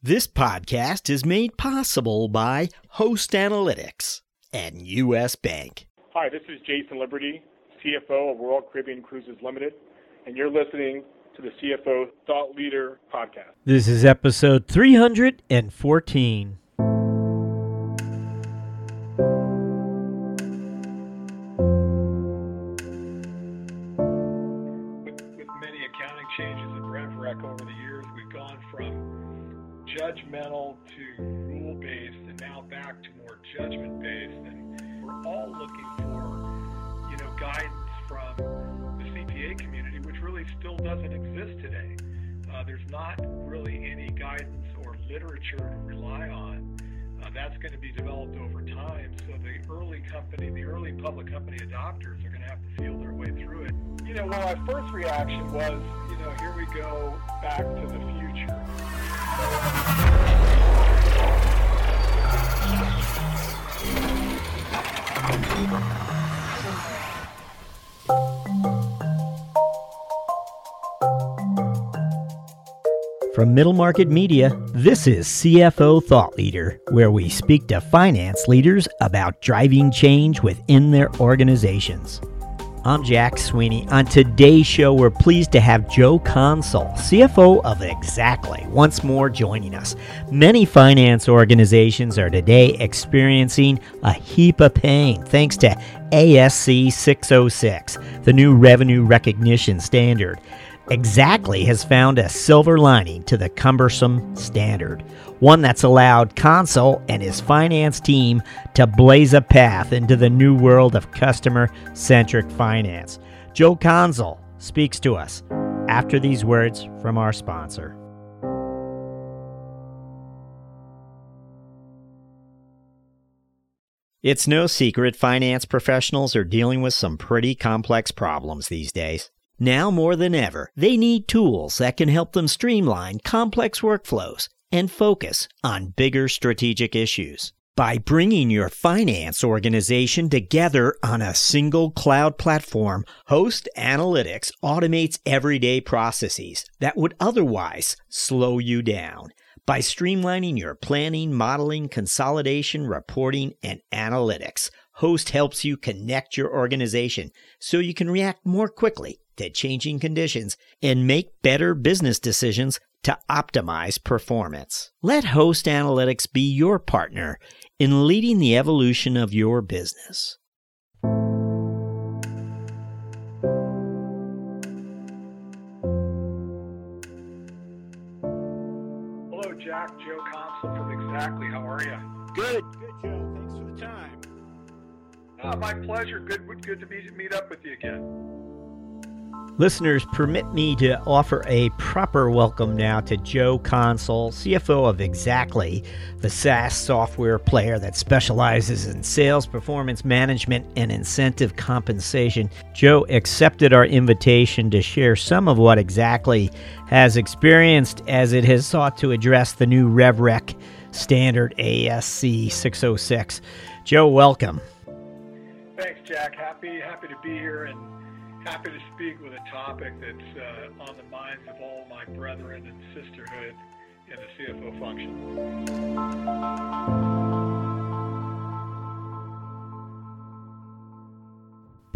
This podcast is made possible by Host Analytics and U.S. Bank. Hi, this is Jason Liberty, CFO of Royal Caribbean Cruises Limited, and you're listening to the CFO Thought Leader podcast. This is episode 314. Literature to rely on. Uh, that's going to be developed over time. So the early company, the early public company adopters are going to have to feel their way through it. You know, well, my first reaction was, you know, here we go back to the future. From Middle Market Media, this is CFO Thought Leader, where we speak to finance leaders about driving change within their organizations. I'm Jack Sweeney. On today's show, we're pleased to have Joe Consul, CFO of Xactly, once more joining us. Many finance organizations are today experiencing a heap of pain thanks to ASC 606, the new revenue recognition standard. Xactly has found a silver lining to the cumbersome standard, one that's allowed Consul and his finance team to blaze a path into the new world of customer centric finance. Joe Consul speaks to us after these words from our sponsor. It's no secret finance professionals are dealing with some pretty complex problems these days. Now more than ever, they need tools that can help them streamline complex workflows and focus on bigger strategic issues. By bringing your finance organization together on a single cloud platform, Host Analytics automates everyday processes that would otherwise slow you down. By streamlining your planning, modeling, consolidation, reporting, and analytics, Host helps you connect your organization so you can react more quickly to changing conditions and make better business decisions to optimize performance. Let Host Analytics be your partner in leading the evolution of your business. Hello, Jack. Joe Consul from Xactly. How are you? Good, good, Joe. Thanks for the time. Ah, my pleasure. Good, good to meet, meet up with you again. Listeners, permit me to offer a proper welcome now to Joe Consul, CFO of Xactly, the SaaS software player that specializes in sales, performance management, and incentive compensation. Joe accepted our invitation to share some of what Xactly has experienced as it has sought to address the new RevRec standard ASC 606. Joe, welcome. Thanks, Jack. Happy happy to be here and happy to speak with a topic that's uh, on the minds of all my brethren and sisterhood in the CFO function.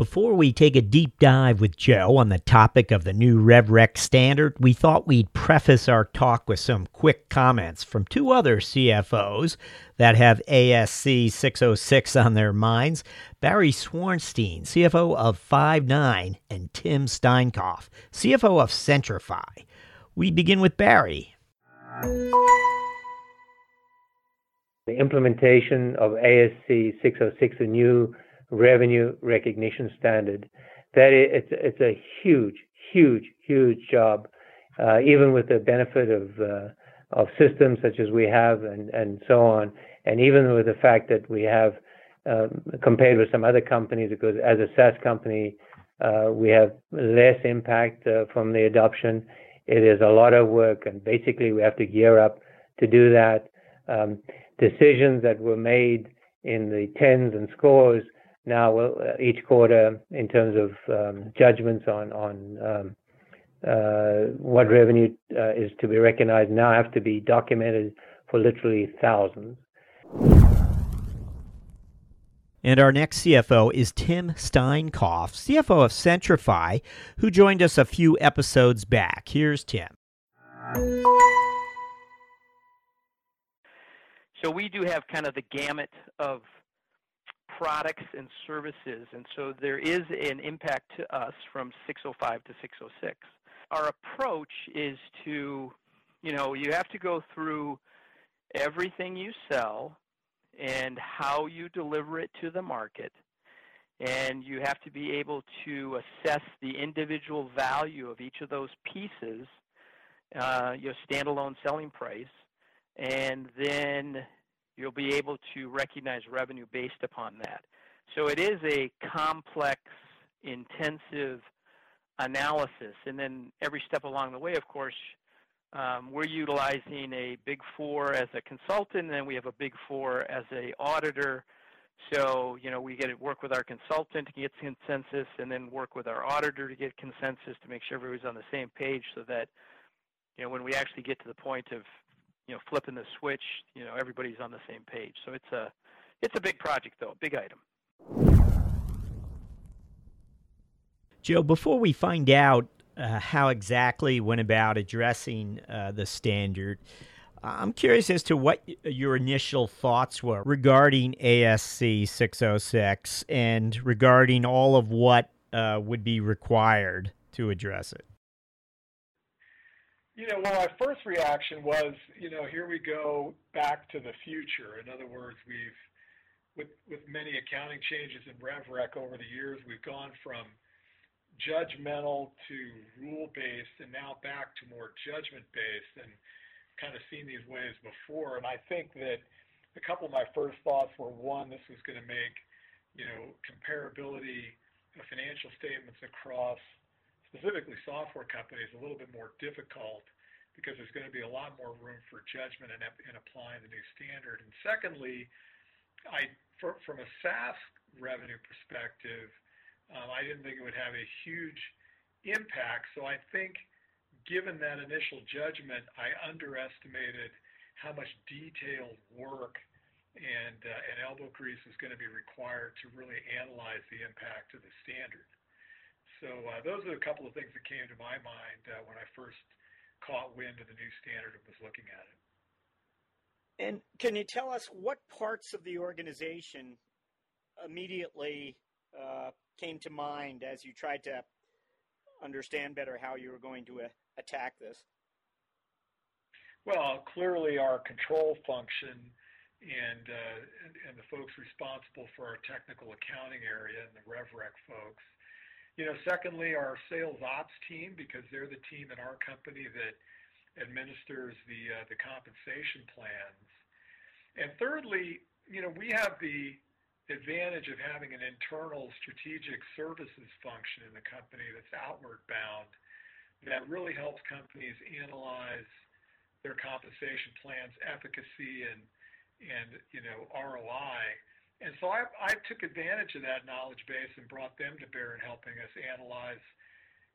Before we take a deep dive with Joe on the topic of the new RevRec standard, we thought we'd preface our talk with some quick comments from two other CFOs that have ASC 606 on their minds Barry Zwarenstein, CFO of Five9, and Tim Steinkopf, CFO of Centrify. We begin with Barry. The implementation of ASC 606, a oh new revenue recognition standard, that it's it's a huge, huge, huge job. Uh, even with the benefit of uh, of systems such as we have and and so on, and even with the fact that we have um, compared with some other companies, because as a SaaS company, uh, we have less impact uh, from the adoption. It is a lot of work, and basically we have to gear up to do that. Um, decisions that were made in the tens and scores now uh, each quarter in terms of um, judgments on on um, uh, what revenue uh, is to be recognized now have to be documented for literally thousands. And our next CFO is Tim Steinkopf, CFO of Centrify, who joined us a few episodes back. Here's Tim. So we do have kind of the gamut of products and services, and so there is an impact to us from 605 to 606. Our approach is to, you know, you have to go through everything you sell and how you deliver it to the market. And you have to be able to assess the individual value of each of those pieces, uh, your standalone selling price, and then you'll be able to recognize revenue based upon that. So it is a complex, intensive analysis. And then every step along the way, of course, um, we're utilizing a Big Four as a consultant, and then we have a Big Four as a auditor. So you know we get to work with our consultant to get consensus, and then work with our auditor to get consensus to make sure everybody's on the same page, so that you know when we actually get to the point of you know flipping the switch, you know everybody's on the same page. So it's a it's a big project though, a big item. Joe, before we find out uh, how Xactly went about addressing uh, the standard. I'm curious as to what your initial thoughts were regarding ASC 606 and regarding all of what uh, would be required to address it. You know, well, my first reaction was, you know, here we go back to the future. In other words, we've, with, with many accounting changes in RevRec over the years, we've gone from judgmental to rule based and now back to more judgment based and kind of seen these ways before. And I think that a couple of my first thoughts were one, this was going to make, you know, comparability of financial statements across specifically software companies a little bit more difficult because there's going to be a lot more room for judgment in, in applying the new standard. And secondly, I, for, from a SaaS revenue perspective, um, I didn't think it would have a huge impact. So I think, given that initial judgment, I underestimated how much detailed work and uh, and elbow grease is going to be required to really analyze the impact of the standard. So uh, those are a couple of things that came to my mind uh, when I first caught wind of the new standard and was looking at it. And can you tell us what parts of the organization immediately uh, came to mind as you tried to understand better how you were going to uh, attack this? Well, clearly our control function and, uh, and, and the folks responsible for our technical accounting area and the RevRec folks. You know, secondly, our sales ops team because they're the team in our company that administers the uh, the compensation plans. And thirdly, you know, we have the advantage of having an internal strategic services function in the company that's outward bound that really helps companies analyze their compensation plans, efficacy, and and you know ROI. And so I, I took advantage of that knowledge base and brought them to bear in helping us analyze,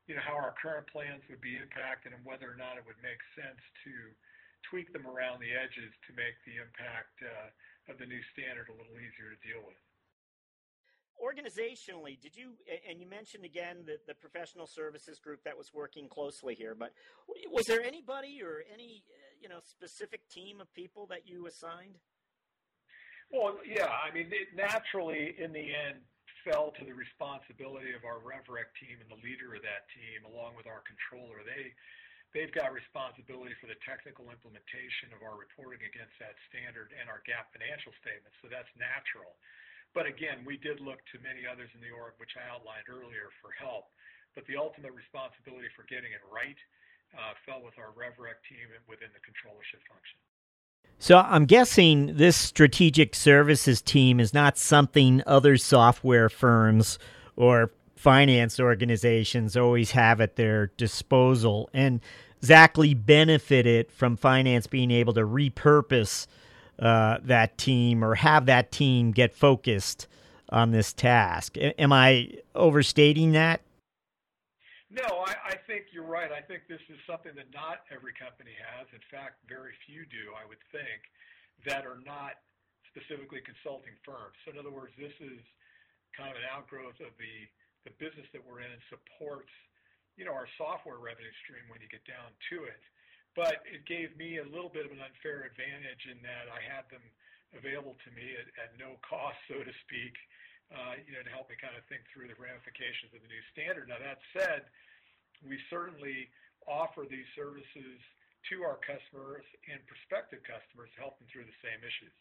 you know, how our current plans would be impacted and whether or not it would make sense to tweak them around the edges to make the impact uh, of the new standard a little easier to deal with organizationally, did you, and you mentioned again the, the professional services group that was working closely here, but was there anybody or any, uh, you know, specific team of people that you assigned? Well, yeah, I mean, it naturally, in the end, fell to the responsibility of our RevRec team and the leader of that team, along with our controller. They they've got responsibility for the technical implementation of our reporting against that standard and our GAAP financial statements. So that's natural. But again, we did look to many others in the org, which I outlined earlier, for help. But the ultimate responsibility for getting it right uh, fell with our RevRec team and within the controllership function. So I'm guessing this strategic services team is not something other software firms or finance organizations always have at their disposal. And Xactly benefited from finance being able to repurpose uh, that team or have that team get focused on this task. am I overstating that? No, I, think you're right. I think this is something that not every company has. In fact, very few do, I would think, that are not specifically consulting firms. So in other words, this is kind of an outgrowth of the, the business that we're in and supports, you know, our software revenue stream when you get down to it. But it gave me a little bit of an unfair advantage in that I had them available to me at, no cost, so to speak, to help me kind of think through the ramifications of the new standard. Now that said, we certainly offer these services to our customers and prospective customers to help them through the same issues.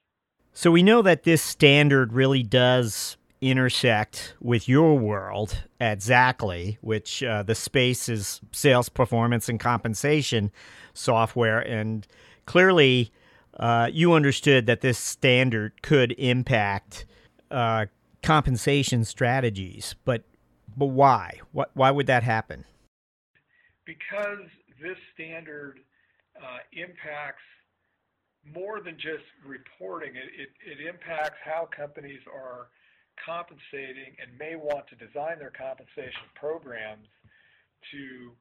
So we know that this standard really does intersect with your world at Xactly, which uh, the space is sales performance and compensation software. And clearly, uh, you understood that this standard could impact uh, compensation strategies. But but why? What, why would that happen? Because this standard uh, impacts more than just reporting. It, it, it impacts how companies are compensating and may want to design their compensation programs to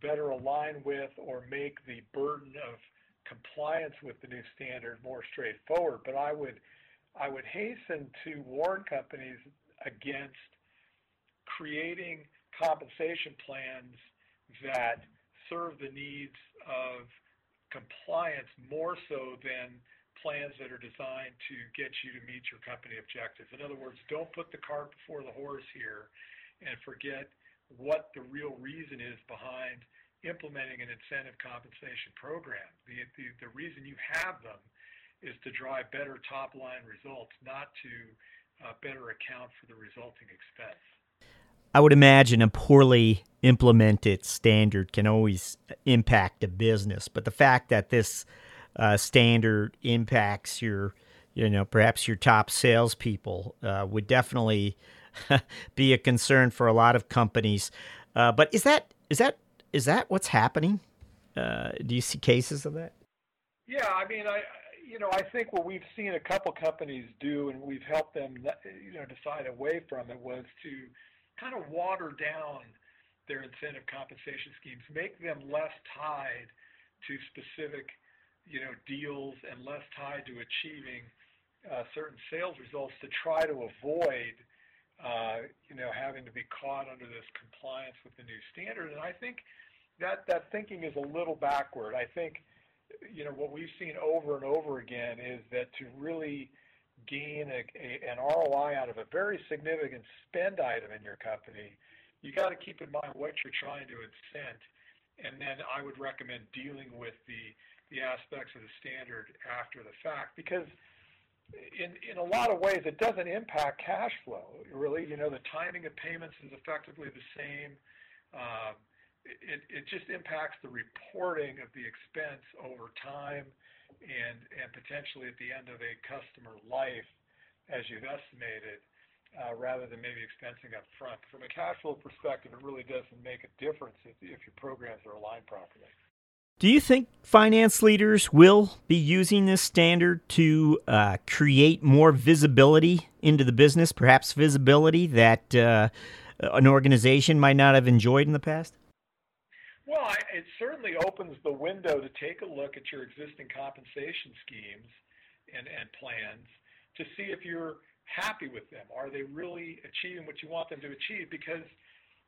better align with or make the burden of compliance with the new standard more straightforward. But I would I would hasten to warn companies against creating compensation plans that serve the needs of compliance more so than plans that are designed to get you to meet your company objectives. In other words, don't put the cart before the horse here and forget what the real reason is behind implementing an incentive compensation program. The, the, the reason you have them is to drive better top line results, not to uh, better account for the resulting expense. I would imagine a poorly implemented standard can always impact a business, but the fact that this uh, standard impacts your, you know, perhaps your top salespeople uh, would definitely be a concern for a lot of companies. Uh, but is that is that is that what's happening? Uh, do you see cases of that? Yeah, I mean, I you know, I think what we've seen a couple companies do, and we've helped them, you know, decide away from it, was to kind of water down their incentive compensation schemes, make them less tied to specific, you know, deals and less tied to achieving uh, certain sales results to try to avoid, uh, you know, having to be caught under this compliance with the new standard. And I think that that thinking is a little backward. I think, you know, what we've seen over and over again is that to really gain a, a, an ROI out of a very significant spend item in your company, you got to keep in mind what you're trying to incent. And then I would recommend dealing with the, the aspects of the standard after the fact because in, in a lot of ways it doesn't impact cash flow really you know the timing of payments is effectively the same uh, it, it just impacts the reporting of the expense over time and and potentially at the end of a customer life as you've estimated, uh, rather than maybe expensing up front. From a cash flow perspective, it really doesn't make a difference if, your programs are aligned properly. Do you think finance leaders will be using this standard to uh, create more visibility into the business, perhaps visibility that uh, an organization might not have enjoyed in the past? Well, it certainly opens the window to take a look at your existing compensation schemes and, and plans to see if you're happy with them. Are they really achieving what you want them to achieve? Because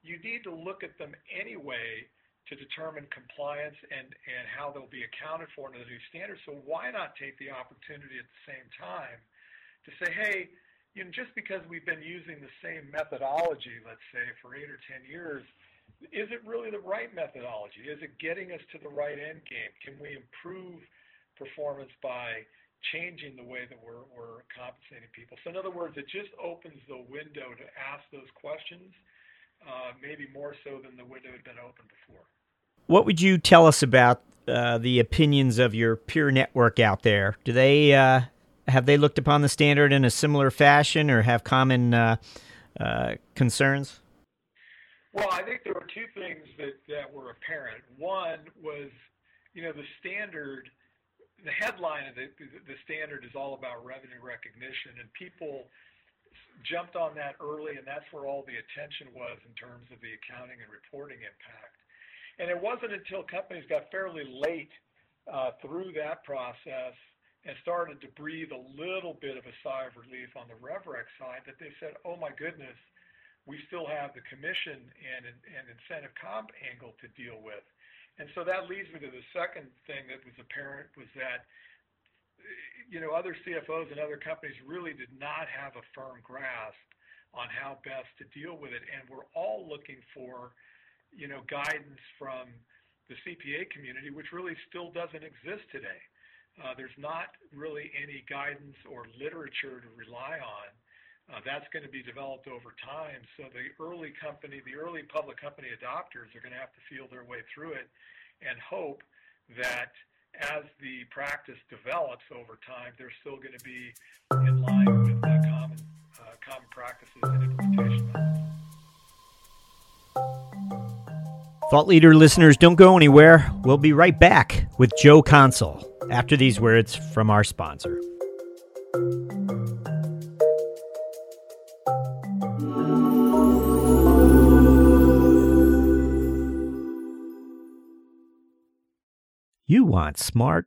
you need to look at them anyway to determine compliance and, and how they'll be accounted for under the new standards. So why not take the opportunity at the same time to say, hey, you know, just because we've been using the same methodology, let's say, for eight or ten years, is it really the right methodology? Is it getting us to the right end game? Can we improve performance by changing the way that we're, we're compensating people? So in other words, it just opens the window to ask those questions, uh, maybe more so than the window had been open before. What would you tell us about uh, the opinions of your peer network out there? Do they uh, have they looked upon the standard in a similar fashion or have common uh, uh, concerns? Well, I think there were two things that, that were apparent. One was, you know, the standard, the headline of the, the standard is all about revenue recognition, and people jumped on that early, and that's where all the attention was in terms of the accounting and reporting impact. And it wasn't until companies got fairly late uh, through that process and started to breathe a little bit of a sigh of relief on the RevRec side that they said, oh my goodness, we still have the commission and, and incentive comp angle to deal with. And so that leads me to the second thing that was apparent was that you know, other CFOs and other companies really did not have a firm grasp on how best to deal with it. And we're all looking for, you know, guidance from the CPA community, which really still doesn't exist today. Uh, there's not really any guidance or literature to rely on. Uh, that's going to be developed over time. So the early company, the early public company adopters are going to have to feel their way through it and hope that as the practice develops over time, they're still going to be in line with the common, uh, common practices and implementation Thought leader listeners, don't go anywhere. We'll be right back with Joe Consul after these words from our sponsor. You want smart,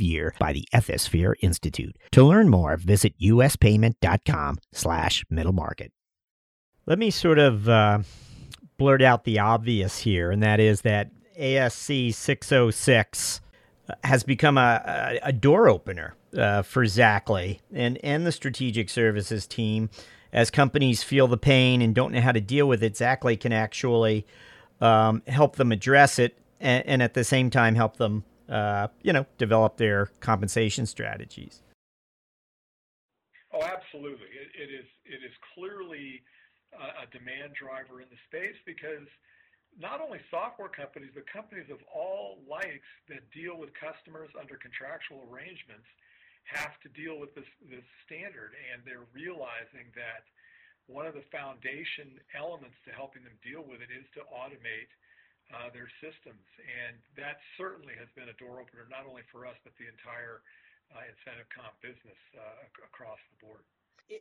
year by the Ethisphere Institute. To learn more, visit uspayment.com slash middle market. Let me sort of uh, blurt out the obvious here, and that is that ASC 606 has become a, a, door opener uh, for Xactly and, and the strategic services team. As companies feel the pain and don't know how to deal with it, Xactly can actually um, help them address it and, and, at the same time help them uh, you know, develop their compensation strategies. Oh, absolutely. It, it is it is clearly a, a demand driver in the space because not only software companies, but companies of all likes that deal with customers under contractual arrangements have to deal with this, this standard, and they're realizing that one of the foundation elements to helping them deal with it is to automate uh, their systems. And that certainly has been a door opener, not only for us, but the entire uh, incentive comp business uh, across the board.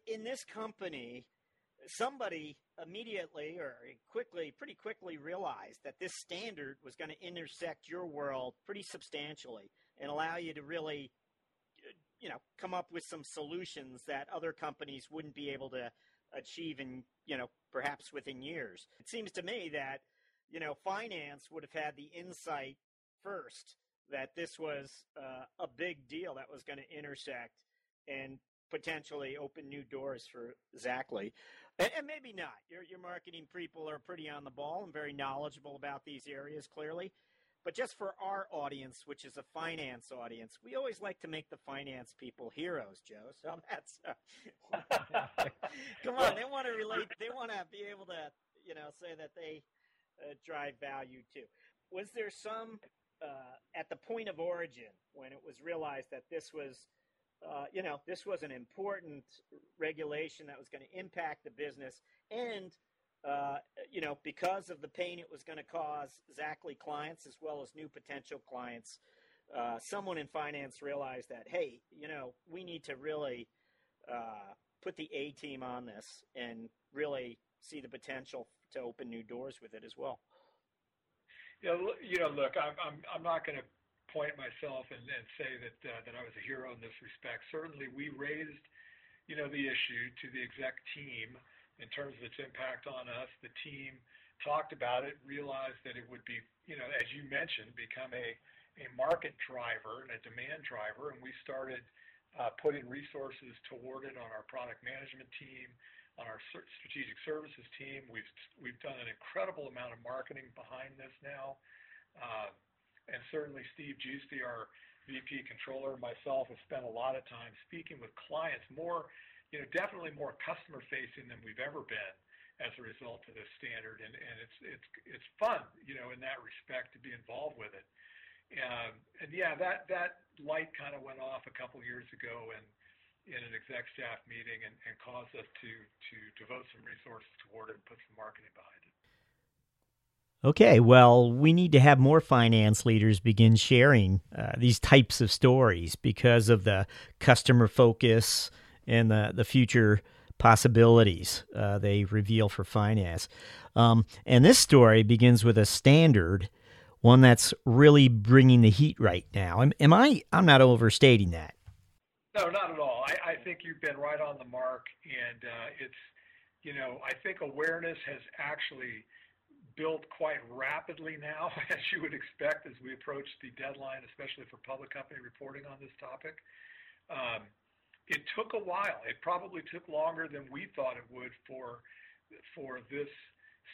In this company, somebody immediately or quickly, pretty quickly realized that this standard was going to intersect your world pretty substantially and allow you to really, you know, come up with some solutions that other companies wouldn't be able to achieve in, you know, perhaps within years. It seems to me that you know, finance would have had the insight first that this was uh, a big deal that was going to intersect and potentially open new doors for Xactly. And, and, maybe not. Your, your marketing people are pretty on the ball and very knowledgeable about these areas, clearly. But just for our audience, which is a finance audience, we always like to make the finance people heroes, Joe. So that's uh, come on. They want to relate. They want to be able to, you know, say that they uh, drive value too. Was there some uh, at the point of origin when it was realized that this was, uh, you know, this was an important regulation that was going to impact the business, and uh, you know, because of the pain it was going to cause Xactly clients as well as new potential clients, uh, someone in finance realized that, hey, you know, we need to really uh, put the A team on this and really see the potential to open new doors with it as well. Yeah, you know, look, I'm I'm I'm not going to point myself and, and say that uh, that I was a hero in this respect. Certainly, we raised, you know, the issue to the exec team in terms of its impact on us. The team talked about it, realized that it would be, you know, as you mentioned, become a a market driver and a demand driver, and we started uh, putting resources toward it on our product management team, on our strategic services team. We've we've done an incredible amount of marketing behind this now, uh, and certainly Steve Giusti, our VP controller, myself have spent a lot of time speaking with clients more you know, definitely more customer facing than we've ever been as a result of this standard, and, and it's it's it's fun, you know, in that respect to be involved with it. Um, and yeah, that that light kind of went off a couple years ago, and in an exec staff meeting, and, and caused us to to devote some resources toward it and put some marketing behind it. Okay, well, we need to have more finance leaders begin sharing uh, these types of stories because of the customer focus and the, the future possibilities uh, they reveal for finance. Um, and this story begins with a standard, one that's really bringing the heat right now. Am, am I? I'm not overstating that. No, not at all. I, think you've been right on the mark, and uh, it's, you know, I think awareness has actually built quite rapidly now, as you would expect as we approach the deadline, especially for public company reporting on this topic. Um, it took a while. It probably took longer than we thought it would for for this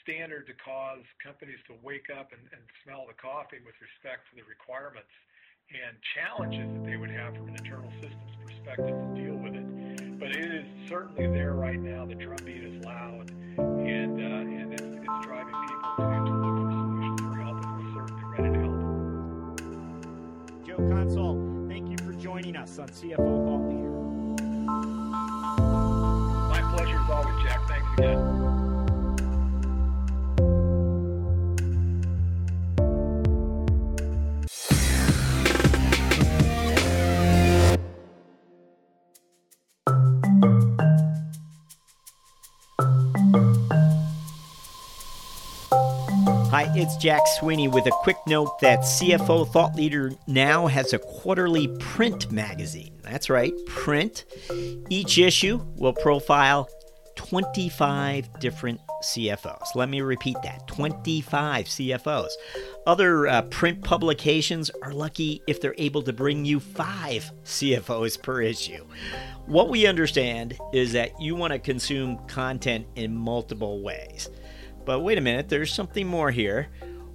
standard to cause companies to wake up and, and smell the coffee with respect to the requirements and challenges that they would have from an internal systems to deal with it. But it is certainly there right now. The drumbeat is loud, and uh, and it's, it's driving people to, to look for solutions for help, and we're certainly ready to help. Joe Consul, thank you for joining us on CFO Thought Leader. My pleasure as always, Jack. Thanks again. It's Jack Sweeney with a quick note that CFO Thought Leader now has a quarterly print magazine. That's right, print. Each issue will profile 25 different CFOs. Let me repeat that 25 CFOs. Other uh, print publications are lucky if they're able to bring you five CFOs per issue. What we understand is that you want to consume content in multiple ways. But wait a minute, there's something more here.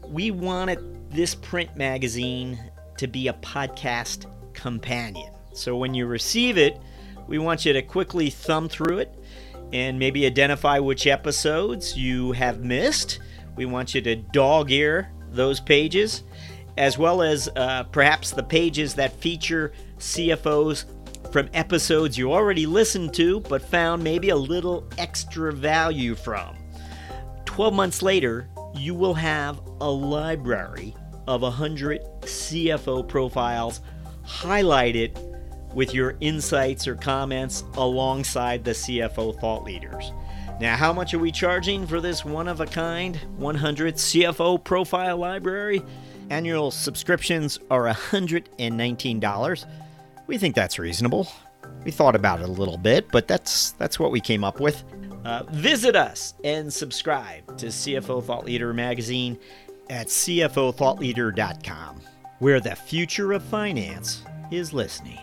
We wanted this print magazine to be a podcast companion. So when you receive it, we want you to quickly thumb through it and maybe identify which episodes you have missed. We want you to dog ear those pages, as well as uh, perhaps the pages that feature CFOs from episodes you already listened to but found maybe a little extra value from. 12 months later, you will have a library of 100 CFO profiles highlighted with your insights or comments alongside the CFO thought leaders. Now, how much are we charging for this one of a kind 100 CFO profile library? Annual subscriptions are $119. We think that's reasonable. We thought about it a little bit, but that's that's what we came up with. Uh, visit us and subscribe to CFO Thought Leader magazine at CFOThoughtLeader.com, where the future of finance is listening.